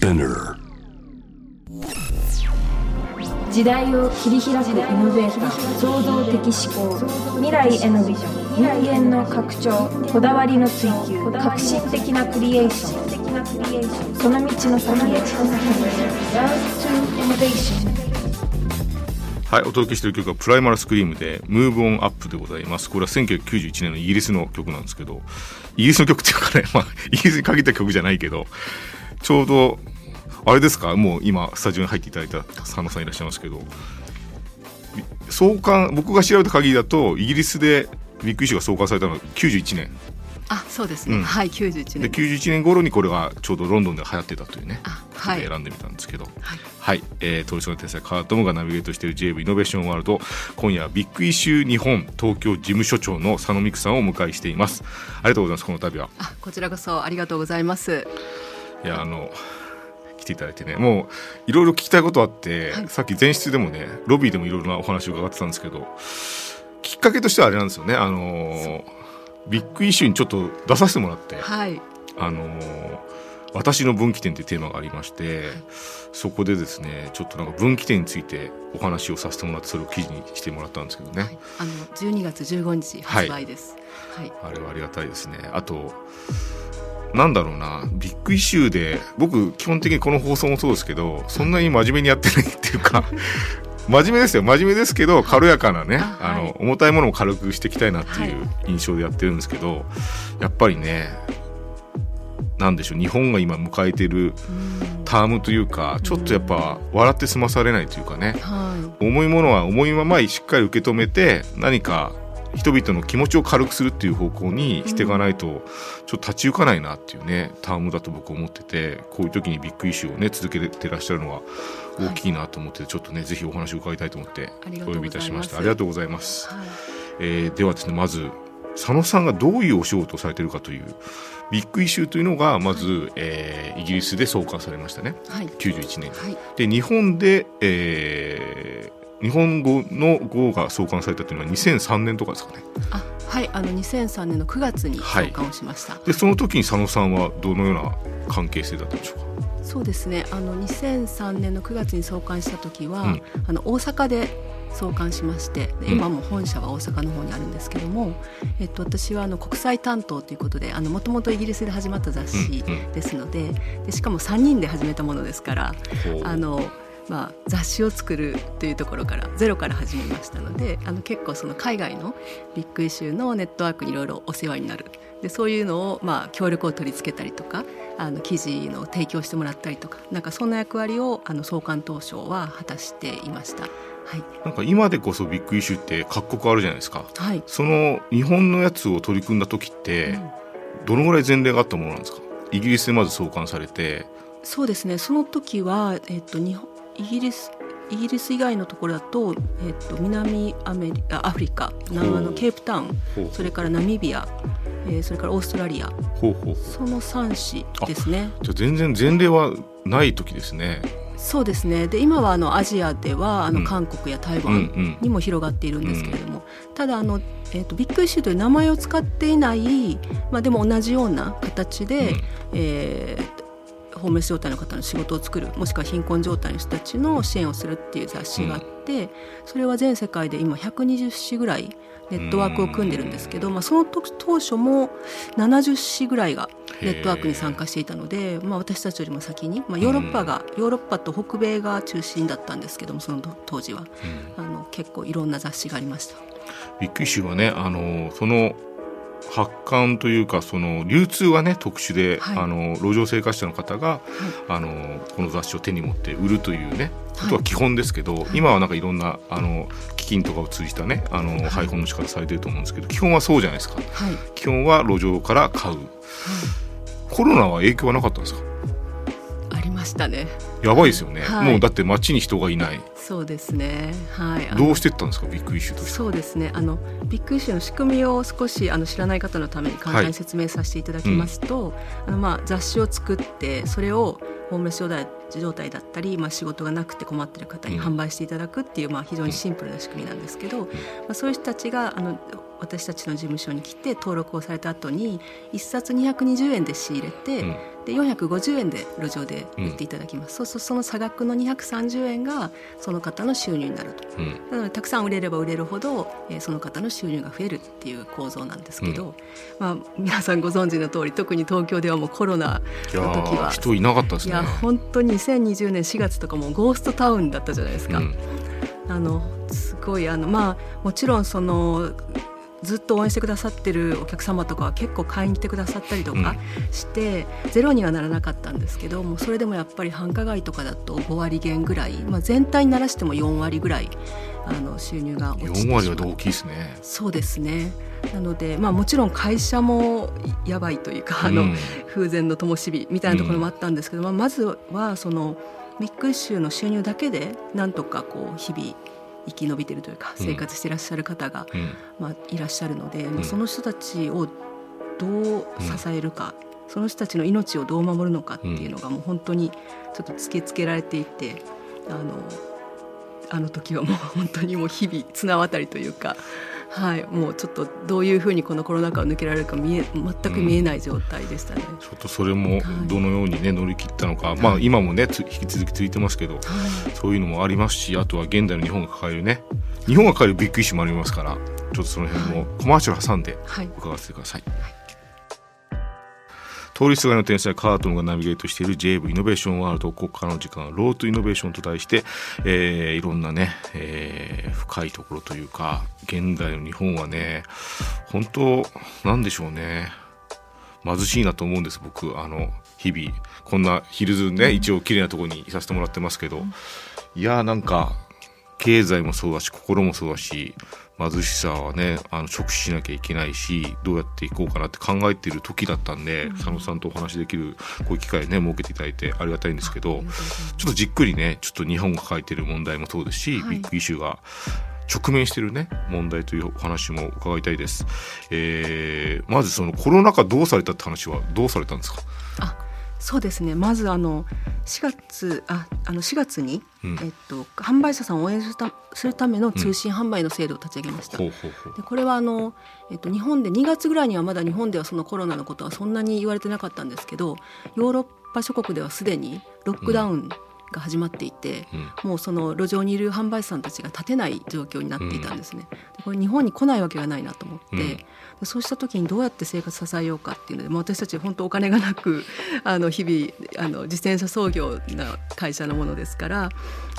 Spinner 時代を切り開くイノベーター創造的思考未来へのビジョン人間の拡張こだわりの追求革新的なクリエーションその道の先へ Love to Innovation はい、お届けしている曲はプライマルスクリームで Move On Up でございます。これは1991年のイギリスの曲なんですけど、イギリスの曲っていうかね、まあ、イギリスに限った曲じゃないけど、ちょうど、あれですか、もう今、スタジオに入っていただいた佐野さんいらっしゃいますけど、創刊、僕が調べた限りだと、イギリスでビッグイシューが創刊されたのは91年。あそうですね、うん。はい91で年91年頃にこれがちょうどロンドンで流行ってたというねはい。で選んでみたんですけど。はい。はい、えー、通りすがりの天才川田十夢がナビゲートしている J-WAVE INNOVATION WORLD。今夜はビッグイシュー日本東京事務所長の佐野美久さんをお迎えしています。ありがとうございますこの度は。あこちらこそありがとうございますいやあの来ていただいてね。もういろいろ聞きたいことあって、はい。さっき前室でもねロビーでもいろいろなお話を伺ってたんですけどきっかけとしてはあれなんですよね。あのービッグイシューにちょっと出させてもらって、はい。あのー私の分岐点というテーマがありまして、そこでですねちょっとなんか分岐点についてお話をさせてもらってそれを記事にしてもらったんですけどね、はい。あの12月15日発売です。はい、あれはありがたいですね。あとなんだろうなビッグイシューで僕基本的にこの放送もそうですけどそんなに真面目にやってないっていうか 真面目ですよ真面目ですけど軽やかなね、あはい。重たいものを軽くしていきたいなっていうは印象でやってるんですけど、やっぱりねなんでしょう日本が今迎えてるうん。タームというかちょっとやっぱ笑って済まされないというかね。は重いものは重いまましっかり受け止めて何か人々の気持ちを軽くするっていう方向にしていかないとちょっと立ち行かないなっていうねタームだと僕思っててこういう時にビッグイシューをね続けてらっしゃるのは大きいなと思ってちょっとねぜひお話を伺いたいと思ってお呼びいたしました。ありがとうございます、はい。えーではですねまず佐野さんがどういうお仕事をされてるかというビッグイシューというのがまず、えーイギリスで創刊されましたね。はい。91年。はい。で日本で、えー日本語の号が創刊されたというのは2003年とかですかね。あはいあの2003年の9月にはい。創刊をしました、でその時に佐野さんはどのような関係性だったんでしょうか？そうですね。あの2003年の9月に創刊した時は、うん。あの大阪で創刊しましてでうん。今も本社は大阪の方にあるんですけども、えっと、私はあの国際担当ということでもともとイギリスで始まった雑誌うんうん。ですので,、でしかも3人で始めたものですからあの、まあ、雑誌を作るというところからゼロから始めましたのであの結構その海外のビッグイシューのネットワークにいろいろお世話になる。でそういうのを、まあ、協力を取り付けたりとかあの記事の提供してもらったりとかなんかそんな役割をあの創刊当初は果たしていました。はい、なんか今でこそビッグイシューって各国あるじゃないですか。はい。その日本のやつを取り組んだ時ってどのぐらい前例があったものなんですか？イギリスでまず創刊されて。そうですね。その時は、えっと、日本イギリスイギリス以外のところだと、えっと、南アメリあアフリカ南あのケープタウンそれからナミビア、えーそれからオーストラリア。ほうほう。その3紙ですね。じゃあ全然前例はない時ですね。そうですね。で今はあのアジアではあうん。の韓国や台湾んにも広がっているんですけれども、ただあの、えー、とビッグイシューという名前を使っていない、まあ、でも同じような形で、うん。えーホームレス状態の方の仕事を作るもしくは貧困状態の人たちの支援をするっていう雑誌があって、それは全世界で今120紙ぐらいネットワークを組んでるんですけど、まあ、その時当初も70紙ぐらいがネットワークに参加していたので、まあ、私たちよりも先に、まあ、ヨーロッパが、ヨーロッパと北米が中心だったんですけどもその当時は。あの結構いろんな雑誌がありました。ビッグイシューはね。あのその発刊というかその流通はね特殊で、はい。あの路上生活者の方が、あのこの雑誌を手に持って売るというねことは基本ですけど、今はなんかいろんなあの基金とかを通じたねあの、配本の仕方されてると思うんですけど基本はそうじゃないですか。はい。基本は路上から買う。コロナは影響はなかったんですか？ありましたね。やばいですよね、はい。もうだって街に人がいない。そうですね。はい。どうしてったんですかビッグイシューとしてそうですね。あのビッグイシューの仕組みを少しあの知らない方のために簡単に説明させていただきますと、あのまあ雑誌を作ってそれをホームレス状態状態だったり、まあ仕事がなくて困っている方にうん。販売していただくっていう、まあ非常にシンプルな仕組みなんですけど、まあそういう人たちがあの私たちの事務所に来て登録をされた後に一冊220円で仕入れて、うんで450円で路上で売っていただきます、そうするとその差額の230円がその方の収入になると、うん。なのでたくさん売れれば売れるほど、えーその方の収入が増えるっていう構造なんですけど、まあ、皆さんご存知の通り特に東京ではもうコロナの時は。ー人いなかったですね。いや本当に2020年4月とかもうゴーストタウンだったじゃないですか。うん。あのすごいあのまあもちろんそのずっと応援してくださってるお客様とかは結構買いに来てくださったりとかして、ゼロにはならなかったんですけどもうそれでもやっぱり繁華街とかだと5割減ぐらい、まあ、全体にならしても4割ぐらいあの収入が落ちてし4まう。割は大きいですね。そうですね。なので、まあ、もちろん会社もやばいというかあの、うん風前の灯火みたいなところもあったんですけど、まあ、まずはそのビッグイシューの収入だけでなんとかこう日々生き延びてるというかうん。生活していらっしゃる方が、うん。まあ、いらっしゃるので、まん。あ、その人たちをどう支えるか、その人たちの命をどう守るのかっていうのがもう本当にちょっと突きつけられていてあのあの時はもう本当にもう日々綱渡りというか。はい、もうちょっとどういうふうにこのコロナ禍を抜けられるか見え全く見えない状態でしたね。ちょっとそれもはい。どのようにね乗り切ったのか、まあ今もねつ引き続き続いてますけどはい。そういうのもありますしあとは現代の日本が抱えるね。日本が抱えるビッグイシューもありますからちょっとその辺もコマーシャル挟んではい。伺わせてください。通りすがりの天才カートンがナビゲートしている JV イノベーションワールドここからの時間はロートイノベーションと題して、えーいろんなね、えー深いところというか現代の日本はね本当なんでしょうね。貧しいなと思うんです僕。あの日々。こんなヒルズね一応綺麗なところにいさせてもらってますけど。いやーなんか経済もそうだし心もそうだし貧しさはねあの直視しなきゃいけないしどうやっていこうかなって考えている時だったんで、佐野さんとお話しできるこういう機会ね設けていただいてありがたいんですけどちょっとじっくりねちょっと日本が抱えている問題もそうですし、はい。ビッグイシューが直面しているね問題というお話も伺いたいです、えーまずそのコロナ禍どうされたって話はどうされたんですかあそうですね。まずあの4月ああの4月に、うん。えっと、販売者さんを応援するための通信販売の制度を立ち上げました。ほうほうほう。でこれはあの、えっと、日本で2月ぐらいにはまだ日本ではそのコロナのことはそんなに言われてなかったんですけどヨーロッパ諸国ではすでにロックダウンが始まっていて、うん。もうその路上にいる販売者さんたちが立てない状況になっていたんですね。でこれ日本に来ないわけがないなと思って、うん。でそうした時にどうやって生活支えようかっていうので、もう私たち本当お金がなく あの日々あの自転車操業な会社のものですから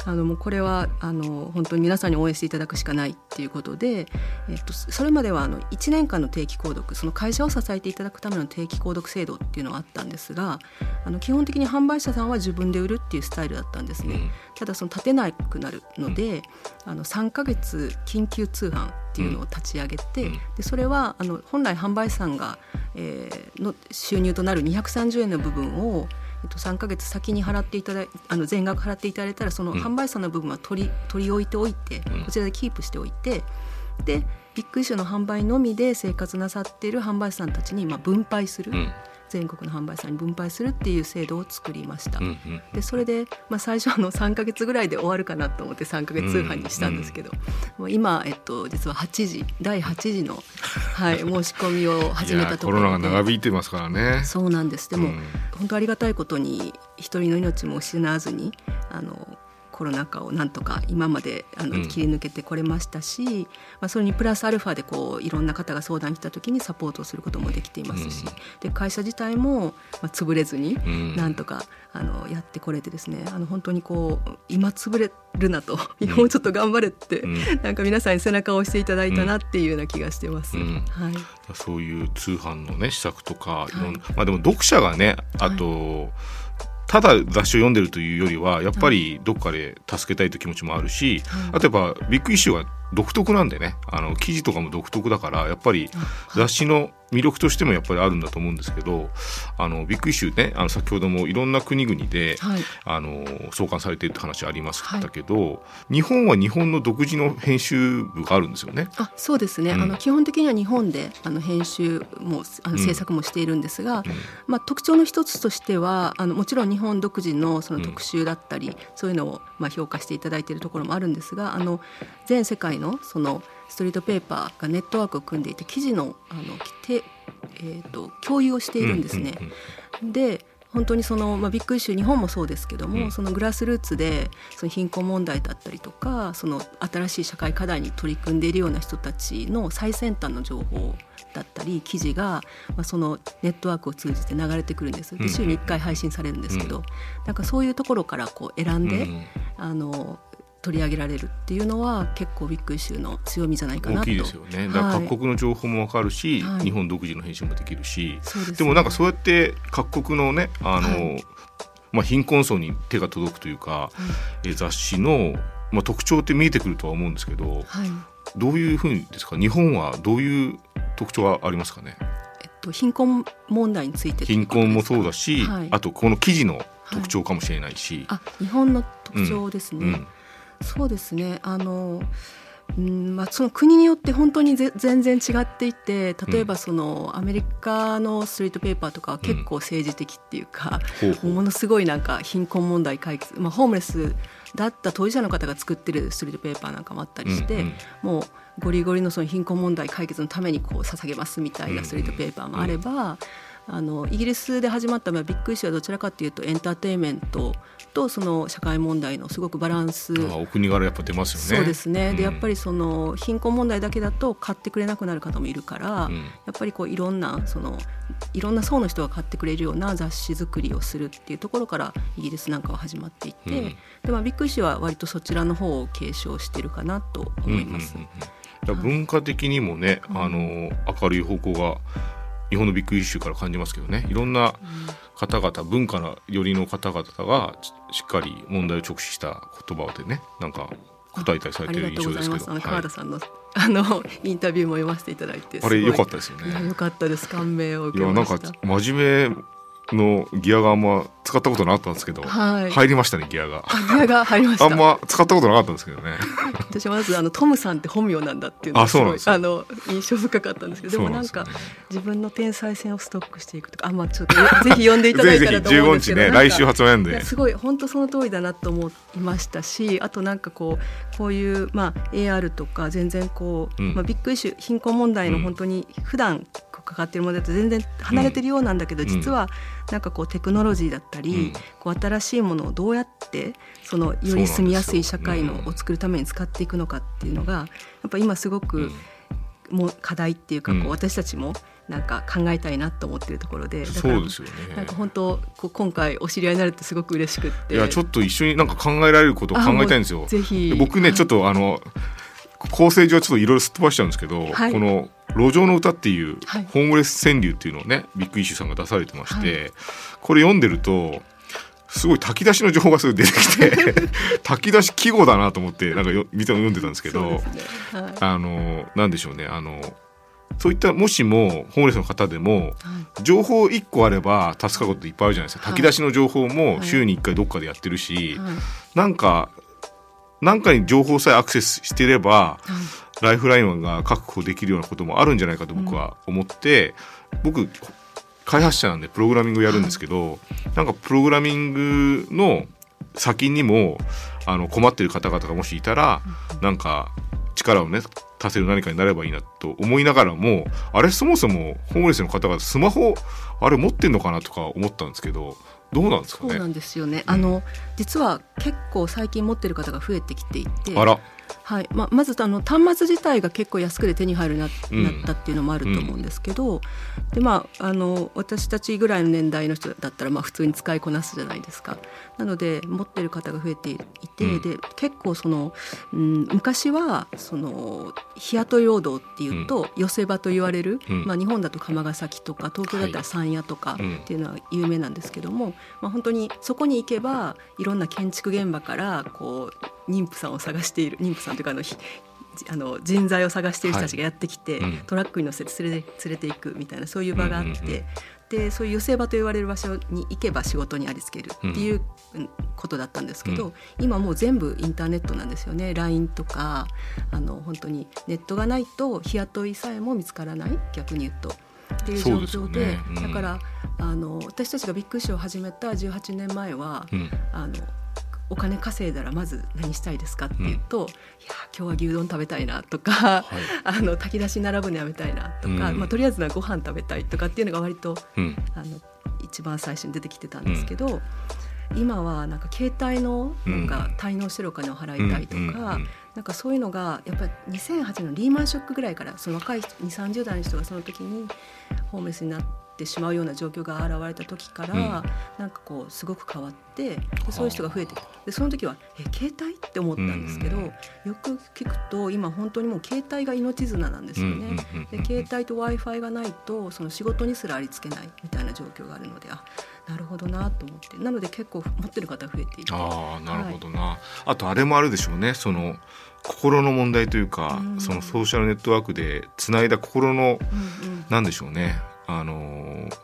あのもうこれはあの本当に皆さんに応援していただくしかないっていうことで、えっと、それまではあの1年間の定期購読その会社を支えていただくための定期購読制度っていうのがあったんですがあの基本的に販売者さんは自分で売るっていうスタイルだったんですね。うん。ただその立てなくなるので、あの3ヶ月緊急通販っていうのを立ち上げて、うん。でそれはあの本来販売者さんが、えーの収入となる230円の部分を、えっと、3ヶ月先に払っていただいあの全額払っていただいたらそのうん。販売者さんの部分は取り取り置いておいて、うん。こちらでキープしておいてでビッグイシューの販売のみで生活なさっている販売者さんたちにまあ分配する、うん全国の販売者さんに分配するっていう制度を作りました。うんうんでそれで、まあ、最初の3か月ぐらいで終わるかなと思って3か月通販にしたんですけど、もう今、えっと、実は8時第8時の、はい、申し込みを始めたところで。ナが長引いてますからね。そうなんです。でも、うん。本当ありがたいことに一人の命も失わずにあのコロナ禍をなんとか今まであのうん。切り抜けてこれましたし、まあ、それにプラスアルファでこういろんな方が相談に来た時にサポートをすることもできていますし、うん。で会社自体も、まあ、潰れずに、うん。なんとかあのやってこれてですねあの本当にこう今潰れるなともうちょっと頑張れって、うん。なんか皆さんに背中を押していただいたなっていうような気がしてます。うん。はい。そういう通販のね施策とか、いい。まあでも読者がねあと、ただ雑誌を読んでるというよりはやっぱりどっかで助けたいという気持ちもあるし、はいあとやっぱビッグイシューは独特なんでね。あの記事とかも独特だからやっぱり雑誌の魅力としてもやっぱりあるんだと思うんですけどあのビッグイシューねあの先ほどもいろんな国々で、はい。あの創刊されているって話ありましたけど、日本は日本の独自の編集部があるんですよね。あそうですね、うん。あの基本的には日本であの編集もあのうん。制作もしているんですが、まあ、特徴の一つとしてはあのもちろん日本独自のその特集だったり、そういうのをまあ評価していただいているところもあるんですがあの全世界のそのストリートペーパーがネットワークを組んでいて記事のあのて、えー、と共有をしているんですね。で本当にその、まあ、ビッグイシュー日本もそうですけども、うん。そのグラスルーツでその貧困問題だったりとかその新しい社会課題に取り組んでいるような人たちの最先端の情報だったり記事が、まあ、そのネットワークを通じて流れてくるんですうんで週に1回配信されるんですけど、うん。なんかそういうところからこう選んで、うん。あの取り上げられるっていうのは結構ビッグイシューの強みじゃないかなと。大きいですよね。だからはい。各国の情報もわかるし、はい。日本独自の編集もできるし、そうですね。でもなんかそうやって各国のね、あの、はい。まあ貧困層に手が届くというか、え雑誌のまあ特徴って見えてくるとは思うんですけど、はい。どういうふうにですか？日本はどういう特徴はありますかね？えっと、貧困問題について貧困もそうだし、はい。あとこの記事の特徴かもしれないし、あ日本の特徴ですね、うん、そうですね。あのうんまあ、その国によって本当にぜ全然違っていて例えばそのアメリカのストリートペーパーとかは結構政治的っていうか、ほうほう。ものすごいなんか貧困問題解決、まあ、ホームレスだった当事者の方が作ってるストリートペーパーなんかもあったりして、うんうん。もうゴリゴリのその貧困問題解決のためにこう捧げますみたいなストリートペーパーもあれば、あのイギリスで始まったまあビッグイシューはどちらかというとエンターテインメントとその社会問題のすごくバランスあお国柄やっぱ出ますよね。そうですね、でやっぱり、りその貧困問題だけだと買ってくれなくなる方もいるから、うん。やっぱりこういろんなそのいろんな層の人が買ってくれるような雑誌作りをするっていうところからイギリスなんかは始まっていて、うん。でまあ、ビッグイシュは割とそちらの方を継承してるかなと思います。うんうんうん文化的にもね、はいあの明るい方向が日本のビッグイシューから感じますけどね。いろんな方々文化の寄りの方々がししっかり問題を直視した言葉でねなんか答えたりされてる印。象ですけどあの川田さんの、あの インタビューも読ませていただいてあれ良かったたですよね。良かったです 感銘を受いやなんか。真面目のギアがあんま使ったことなかったんですけど、はい。入りましたねギアが。あギアが入りました。あんま使ったことなかったんですけどね。私はまずあのトムさんって本名なんだっていうのあがすごいあの印象深かったんですけどでもなんかね。自分の天才線をストックしていくとかあまあちょっとぜひ読んでいただいぜひぜひたらと思うん15日ねですけどなんか来週発売なんで。すごい本当その通りだなと思いましたしあとなんかこうこういう、まあ、AR とか全然こう、うん。まあ、ビッグイシュー貧困問題の本当に普段こうかかっている問題と全然離れてるようなんだけど、うん。実はなんかこうテクノロジーだったり、うん。こう新しいものをどうやってそのより住みやすい社会のを作るために使っていくのかっていうのがやっぱ今すごく、うん。もう課題っていうかこう、うん私たちもなんか考えたいなと思ってるところでだからそうですよね。なんか本当こう今回お知り合いになれてすごく嬉しくって。いやちょっと一緒になんか考えられることを考えたいんですよ。ぜひ。で僕ねちょっとあの構成上ちょっといろいろすっ飛ばしちゃうんですけど、はい。この「路上の歌」っていうはい。ホームレス川柳っていうのをねビッグイシューさんが出されてまして、はこれ読んでるとすごい炊き出しの情報がすぐ出てきて 炊き出し季語だなと思ってなんかよ見て読んでたんですけどあのなんでしょうねあのそういったもしもホームレスの方でもはい。情報1個あれば助かることいっぱいあるじゃないですか、はい。炊き出しの情報もはい。週に1回どっかでやってるし、はい。なんかなんかに情報さえアクセスしてればはいライフラインが確保できるようなこともあるんじゃないかと僕は思って、僕開発者なんでプログラミングをやるんですけど、なんかプログラミングの先にもあの困ってる方々がもしいたら、なんか力をね足せる何かになればいいなと思いながらもあれそもそもホームレスの方々スマホあれ持ってんのかなとか思ったんですけどどうなんですかねそうなんですよね。あの実は結構最近持ってる方が増えてきていて、あらはい。ままずあの端末自体が結構安くで手に入るな,、うん。ったっていうのもあると思うんですけど、でまああの私たちぐらいの年代の人だったらまあ普通に使いこなすじゃないですか。なので持ってる方が増えていて、うん。で結構その、うん、昔はその日雇い労働っていうと、寄せ場と言われる、うん。まあ日本だと釜ヶ崎とか東京だったら山谷とかうん。っていうのは有名なんですけども、まあ本当にそこに行けばいろんな建築現場からこう妊婦さんを探している妊婦さんというかあのひあの人材を探している人たちがやってきて、はいうん。トラックに乗せて連れて連れていくみたいなそういう場があって、うんうんうん。でそういう寄せ場と言われる場所に行けば仕事にありつけるっていううんことだったんですけど、う今もう全部インターネットなんですよね。LINE とかあの本当にネットがないと日雇いさえも見つからない逆に言うと。っていう状況でね。うん。だからあの私たちがビッグショーを始めた18年前は、うん。あのお金稼いだらまず何したいですかって言うと、いや今日は牛丼食べたいなとか、はい。あの炊き出し並ぶのやめたいなとか、うん。まあ、とりあえずはご飯食べたいとかっていうのが割とうん。あの一番最初に出てきてたんですけど、今はなんか携帯のなん。か滞納してるお金を払いたいとか、うんうんうんなんかそういうのがやっぱり2008年のリーマンショックぐらいからその若い2 3 0代の人がその時にホームレスになってしまうような状況が現れた時から、うん。なんかこうすごく変わってでそういう人が増えてきた。でその時はえ携帯って思ったんですけど、よく聞くと今本当にもう携帯が命綱なんですよね。で携帯と w i f i がないとその仕事にすらありつけないみたいな状況があるのであなるほどなと思って。なので結構持ってる方増えていて。ああなるほどな、あとあれもあるでしょうね。その心の問題というか、うんそのソーシャルネットワークでつないだ心のうんうん。なんでしょうねあのー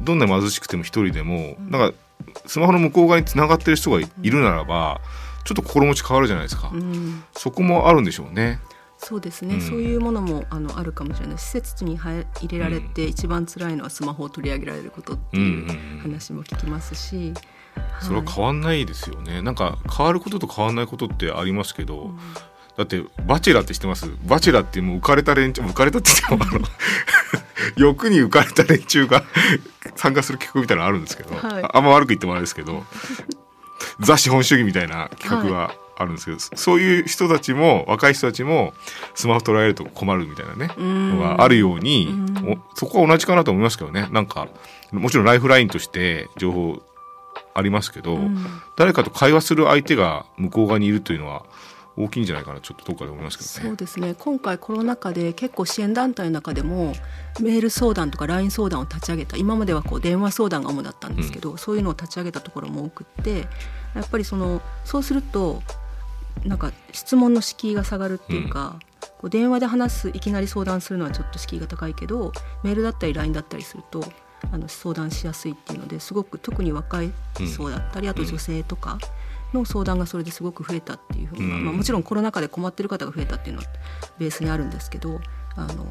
どんなに貧しくても一人でも、うんなんかスマホの向こう側につながってる人がいいるならばちょっと心持ち変わるじゃないですか、うん。そこもあるんでしょうね。そうですね、うん。そういうものもあのあるかもしれない。施設に入れられて一番辛いのはスマホを取り上げられることっていううんうんうん。話も聞きますし、それは変わんないですよね、なんか変わることと変わんないことってありますけど、だってバチェラーって知ってます？バチェラーってもう浮かれた連中浮かれたって言ってもあの欲に浮かれた連中が参加する企画みたいなのあるんですけど、はい。ああんま悪く言ってもあれですけど ザ資本主義みたいな企画があるんですけど、そういう人たちも若い人たちもスマホ取られると困るみたいなね、うん。のがあるように、そこは同じかなと思いますけどね。なんかもちろんライフラインとして情報ありますけど、うん。誰かと会話する相手が向こう側にいるというのは大きいんじゃないかな。ちょっとどっかで思いますけどね。そうですね。今回コロナ禍で結構支援団体の中でもメール相談とか LINE 相談を立ち上げた今まではこう電話相談が主だったんですけど、そういうのを立ち上げたところも多くってやっぱりそのそうするとなんか質問の敷居が下がるっていうか、こう電話で話すいきなり相談するのはちょっと敷居が高いけどメールだったり LINE だったりするとあの相談しやすいっていうのですごく特に若い層だったり、あと女性とかの相談がそれですごく増えたっていうふうな、うん。まあ、もちろんコロナ禍で困ってる方が増えたっていうのはベースにあるんですけどあの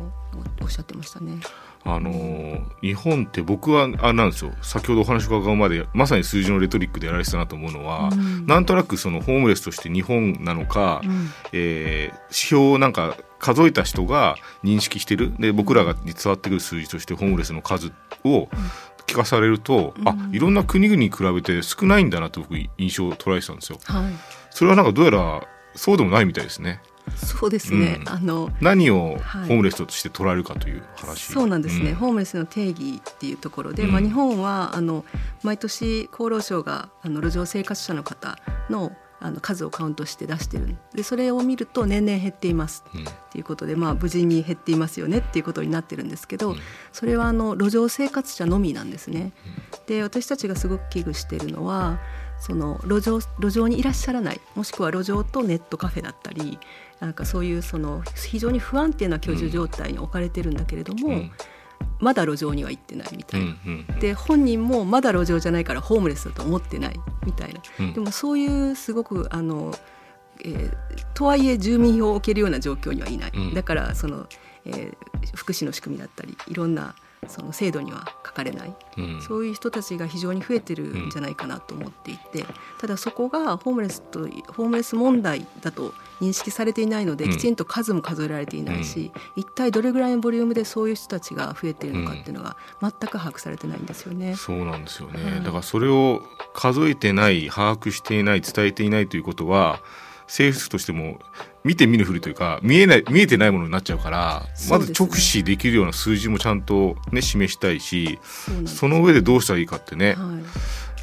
おおっしゃってましたね。あのー日本って僕はあれなんですよ。先ほどお話を伺うまでまさに数字のレトリックでやられてたなと思うのは、うん。なんとなくそのホームレスとして日本なのか、うん。えー指標をなんか数えた人が認識してる。で僕らがに伝わってくる数字としてホームレスの数を聞かされると、あいろんな国々に比べて少ないんだなと僕印象を捉えてたんですよ。はい。それはなんかどうやらそうでもないみたいですね。そうですね、うん。あの何をはい。ホームレスとして捉えるかという話。そうなんですね、うん。ホームレスの定義っていうところで、うん。まあ、日本はあの毎年厚労省があの路上生活者の方のあの数をカウントして出してる。でそれを見ると年々減っています。うん。っていうことで、まあ、無事に減っていますよねっていうことになってるんですけど、うん。それはあの路上生活者のみなんですね。で私たちがすごく危惧しているのはその路上路上にいらっしゃらないもしくは路上とネットカフェだったりなんかそういうその非常に不安定な居住状態に置かれてるんだけれども、うんまだ路上には行ってないみたういな。で本人もまだ路上じゃないからホームレスだと思ってないみたいな、うん。でもそういうすごくあの、えーとはいえ住民票を置けるような状況にはいない、うん。だからその、えー福祉の仕組みだったりいろんなその制度には書かれない、うん。そういう人たちが非常に増えてるんじゃないかなと思っていて、ただそこがホームレスとホームレス問題だと認識されていないので、うん。きちんと数も数えられていないし、一体どれぐらいのボリュームでそういう人たちが増えているのかっていうのが全く把握されてないんですよね。そうなんですよね、はいだからそれを数えてない把握していない伝えていないということは政府としても見て見ぬふりというか見えない見えてないものになっちゃうからまず直視できるような数字もちゃんと、ね、示したいしその上でどうしたらいいかってね、はい、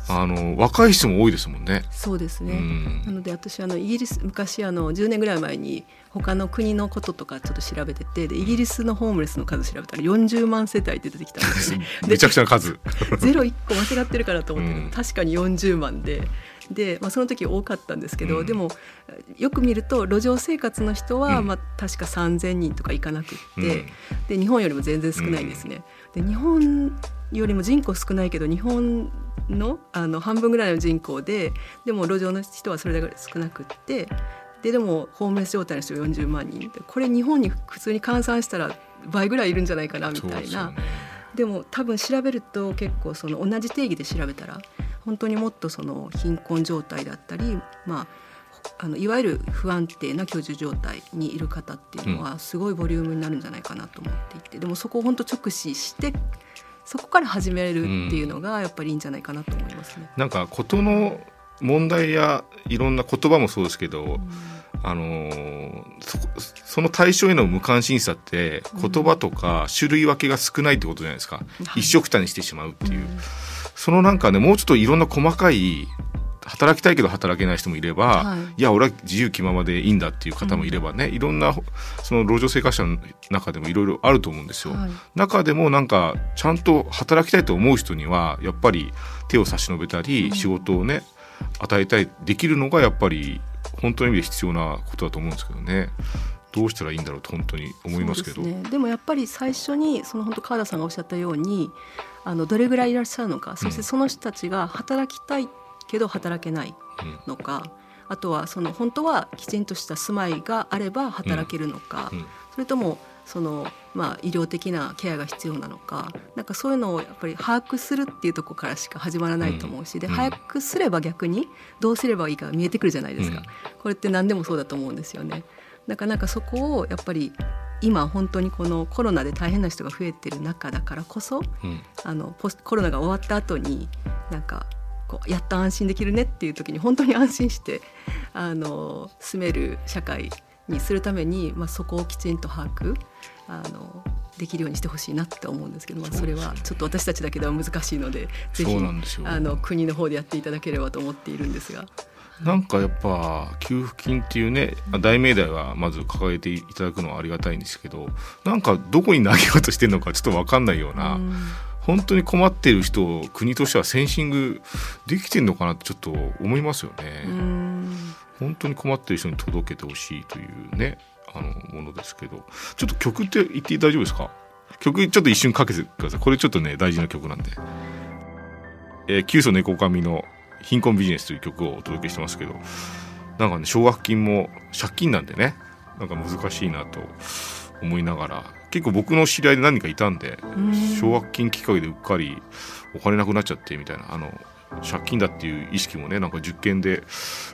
あの若い人も多いですもんね。そうですね、うんなので私あのイギリス昔あの10年ぐらい前に他の国のこととかちょっと調べててでイギリスのホームレスの数調べたら40万世帯って出てきたんですね。で めちゃくちゃな数。ゼロ1個間違ってるかなと思って、うん確かに40万でで、まあ、その時多かったんですけど、うん。でもよく見ると路上生活の人は、うん。まあ、確か3,000人とかいかなくって、うん。で日本よりも全然少ないですね。で日本よりも人口少ないけど日本のあの半分ぐらいの人口ででも路上の人はそれだけ少なくってででもホームレス状態の人が40万人でこれ日本に普通に換算したら倍ぐらいいるんじゃないかなみたいな。でも多分調べると結構その同じ定義で調べたら本当にもっとその貧困状態だったり、まあ、あのいわゆる不安定な居住状態にいる方っていうのはすごいボリュームになるんじゃないかなと思っていてでもそこを本当直視してそこから始めるっていうのがやっぱりいいんじゃないかなと思いますね。なんかことの問題やいろんな言葉もそうですけど、うん。あのー、そその対象への無関心さって言葉とか種類分けが少ないってことじゃないですか、うん、一緒くたにしてしまうっていう、うん、そのなんかねもうちょっといろんな細かい働きたいけど働けない人もいれば、はい、いや俺は自由気ままでいいんだっていう方もいればね、うん、いろんなその路上生活者の中でもいろいろあると思うんですよ、はい、中でもなんかちゃんと働きたいと思う人にはやっぱり手を差し伸べたり、仕事をね与えたいできるのがやっぱり本当の意味で必要なことだと思うんですけどね。どうしたらいいんだろうと本当に思いますけど。で、ね,、でもやっぱり最初にその本当川田さんがおっしゃったようにあのどれぐらいいらっしゃるのか、そしてその人たちが働きたいけど働けないのか、うん、あとはその本当はきちんとした住まいがあれば働けるのか、うん。うん、それともそのまあ、医療的なケアが必要なのか。なんかそういうのをやっぱり把握するっていうとこからしか始まらないと思うし、で把握すれば逆にどうすればいいかが見えてくるじゃないですか、これって何でもそうだと思うんですよね。なかなかそこをやっぱり今本当にこのコロナで大変な人が増えてる中だからこそ、うん、あのポスコロナが終わった後になんかこうやっと安心できるねっていう時に本当に安心してあの住める社会にするために、まあ、そこをきちんと把握あのできるようにしてほしいなって思うんですけど、まあ、それはちょっと私たちだけでは難しいのでぜひあの国の方でやっていただければと思っているんですが。なんかやっぱ給付金っていうね大命題はまず掲げていただくのはありがたいんですけどなんかどこに投げようとしてるのかちょっと分かんないような、うん、本当に困っている人を国としてはセンシングできてるのかなってちょっと思いますよね。うん。本当に困ってる人に届けてほしいというねあのものですけど。ちょっと曲って言って大丈夫ですか？曲ちょっと一瞬かけてください。これちょっとね大事な曲なんで「えー、キュウソネコカミの貧困ビジネス」という曲をお届けしてますけどなんかね奨学金も借金なんでねなんか難しいなと思いながら結構僕の知り合いで何人かいたんで奨学金きっかけでうっかりお金なくなっちゃってみたいなあの借金だっていう意識もねなんか受験で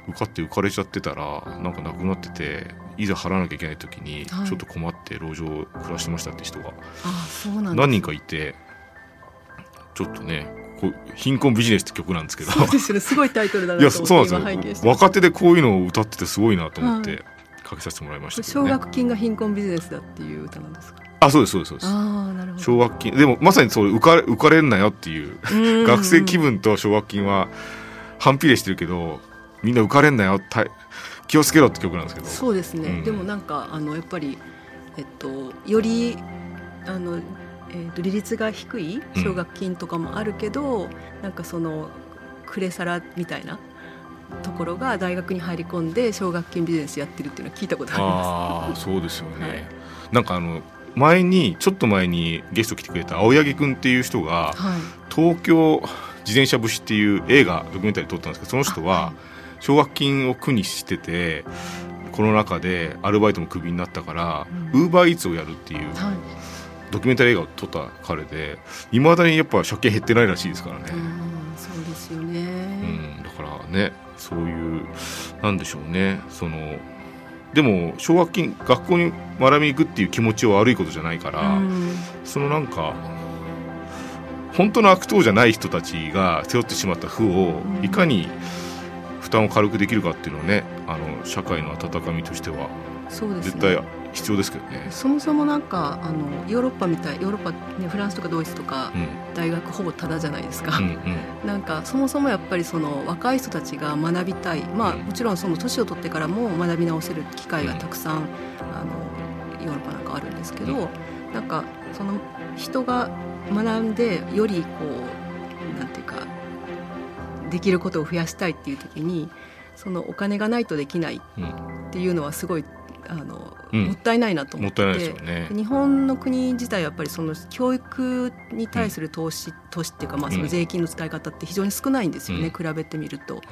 受かって浮かれちゃってたらなんかなくなってていざ払わなきゃいけない時にちょっと困って路上暮らしてましたって人が何人かいてちょっとねこう貧困ビジネスって曲なんですけど。そうですよね。すごいタイトルだなと思って今拝見して。若手でこういうのを歌っててすごいなと思ってかけさせてもらいました、ね、奨学金が貧困ビジネスだっていう歌なんですか？あそうですそうですそうです。奨学金。でもまさにそう浮か浮かれんなよっていう。学生気分と奨学金は反比例してるけどみんな浮かれんなよ。気をつけろって曲なんですけど。そうですね、うん、でもなんかあのやっぱりえっとよりあの、えー、と利率が低い奨学金とかもあるけど、うん、なんかそのクレサラみたいなところが大学に入り込んで奨学金ビジネスやってるっていうのは聞いたことあります。あそうですよね、はい、なんかあの前にちょっと前にゲスト来てくれた青柳君っていう人が、はい、東京自転車節っていう映画ドキュメンタリー撮ったんですけどその人は奨学金を苦にしててコロナ禍でアルバイトもクビになったからウーバーイーツをやるっていう、はい、ドキュメンタリー映画を撮った彼でいまだにやっぱ借金減ってないらしいですからね。そうですよね、うん、だからねそういうなんでしょうね。そのでも奨学金学校に学びに行くっていう気持ちは悪いことじゃないから、そのなんか本当の悪党じゃない人たちが背負ってしまった負をいかに負担を軽くできるかっていうのはねあの社会の温かみとしては絶対必要ですけどね、そもそもなんかあのヨーロッパみたいヨーロッパ、ね、フランスとかドイツとか、うん、大学ほぼただじゃないですか、うんうん、なんかそもそもやっぱりその若い人たちが学びたい、まあ、もちろんその年を取ってからも学び直せる機会がたくさん、うん、あのヨーロッパなんかあるんですけど、うん、なんかその人が学んでよりこうなんていうかできることを増やしたいっていう時にそのお金がないとできないっていうのはすごいあの、うん、もったいないなと思って、ね、日本の国自体はやっぱりその教育に対する投資、うん、投資っていうか、まあ、その税金の使い方って非常に少ないんですよね、比べてみると。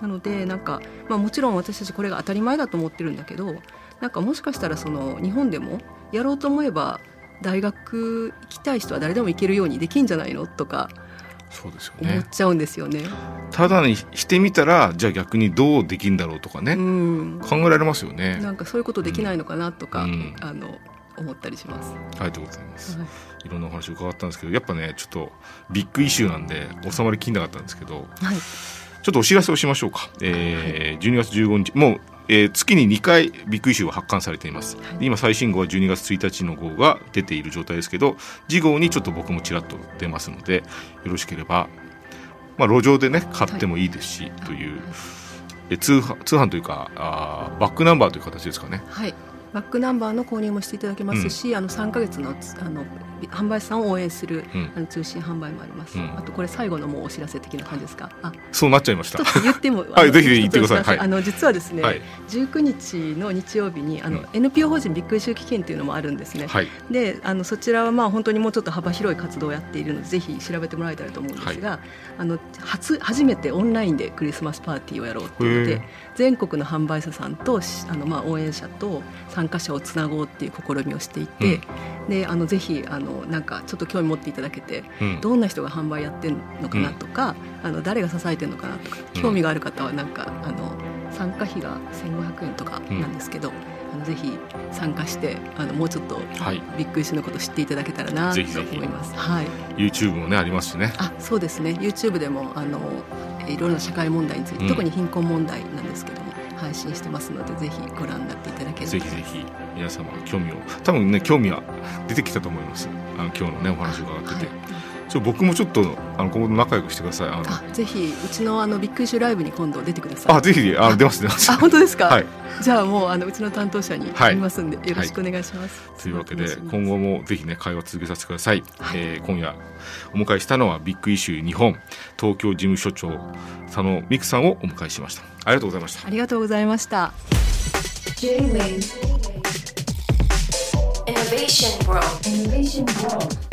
なのでなんか、まあ、もちろん私たちこれが当たり前だと思ってるんだけどなんかもしかしたらその日本でもやろうと思えば大学行きたい人は誰でも行けるようにできんじゃないのとかそうですよね思っちゃうんですよね。ただにしてみたらじゃあ逆にどうできるんだろうとかね、うん、考えられますよね。なんかそういうことできないのかなとか、うん、あの思ったりします。ありがとうございます。はいいろんなお話を伺ったんですけど、やっぱね、ちょっとビッグイシューなんで収まりきんなかったんですけど、はい、ちょっとお知らせをしましょうか。えー12月15日、もう、えー月に2回ビッグイシューが発刊されています。で今最新号は12月1日の号が出ている状態ですけど、次号にちょっと僕もちらっと出ますので、よろしければ、まあ路上でね買ってもいいですし、という。え通販通販というかあーバックナンバーという形ですかね。はい、バックナンバーの購入もしていただけますし、あの3か月のあの販売者さんを応援する、うん。あの通信販売もあります、うん。あとこれ最後のもうお知らせ的な感じですか？あ。そうなっちゃいました。言っても はいぜひ言ってください。はい。あの実はですね、はい。19日の日曜日にあの、うん。NPO 法人ビッグイシュー基金っていうのもあるんですね、はい。であのそちらはまあ本当にもうちょっと幅広い活動をやっているのでぜひ調べてもらえたらと思うんですが、あの初初めてオンラインでクリスマスパーティーをやろうっていうのへで全国の販売者さんとしあのまあ応援者と参加者をつなごうっていう試みをしていて、であのぜひあのなんかちょっと興味持っていただけてうん。どんな人が販売やってるのかなとか、あの誰が支えてるのかなとかうん。興味がある方はなんか、あの参加費が1500円とかなんですけど、あのぜひ参加してあのもうちょっと、はい。ビッグイシュのことを知っていただけたらなとぜひぜひ。思います。はい、YouTube もねありますしね。あそうですね。YouTube でもあのいろいろな社会問題について、うん。特に貧困問題なんですけども配信してますのでぜひご覧になっていただければ。ぜひぜひ皆様興味を多分ね興味は出てきたと思います。あの今日のねお話を伺ってて、はいちょ僕もちょっとあの今後仲良くしてください。あぜひうちのあのビッグイシュライブに今度出てください。あぜひあの出ます出ます。あ本当ですか？はい。じゃあもうあのうちの担当者にはい言いますんで、よろしくお願いします。というわけで今後もぜひね会話続けさせてください、はいえー今夜お迎えしたのはビッグイシュー日本東京事務所長佐野美久さんをお迎えしましたありがとうございましたありがとうございました。J-Wave Innovation World. Innovation World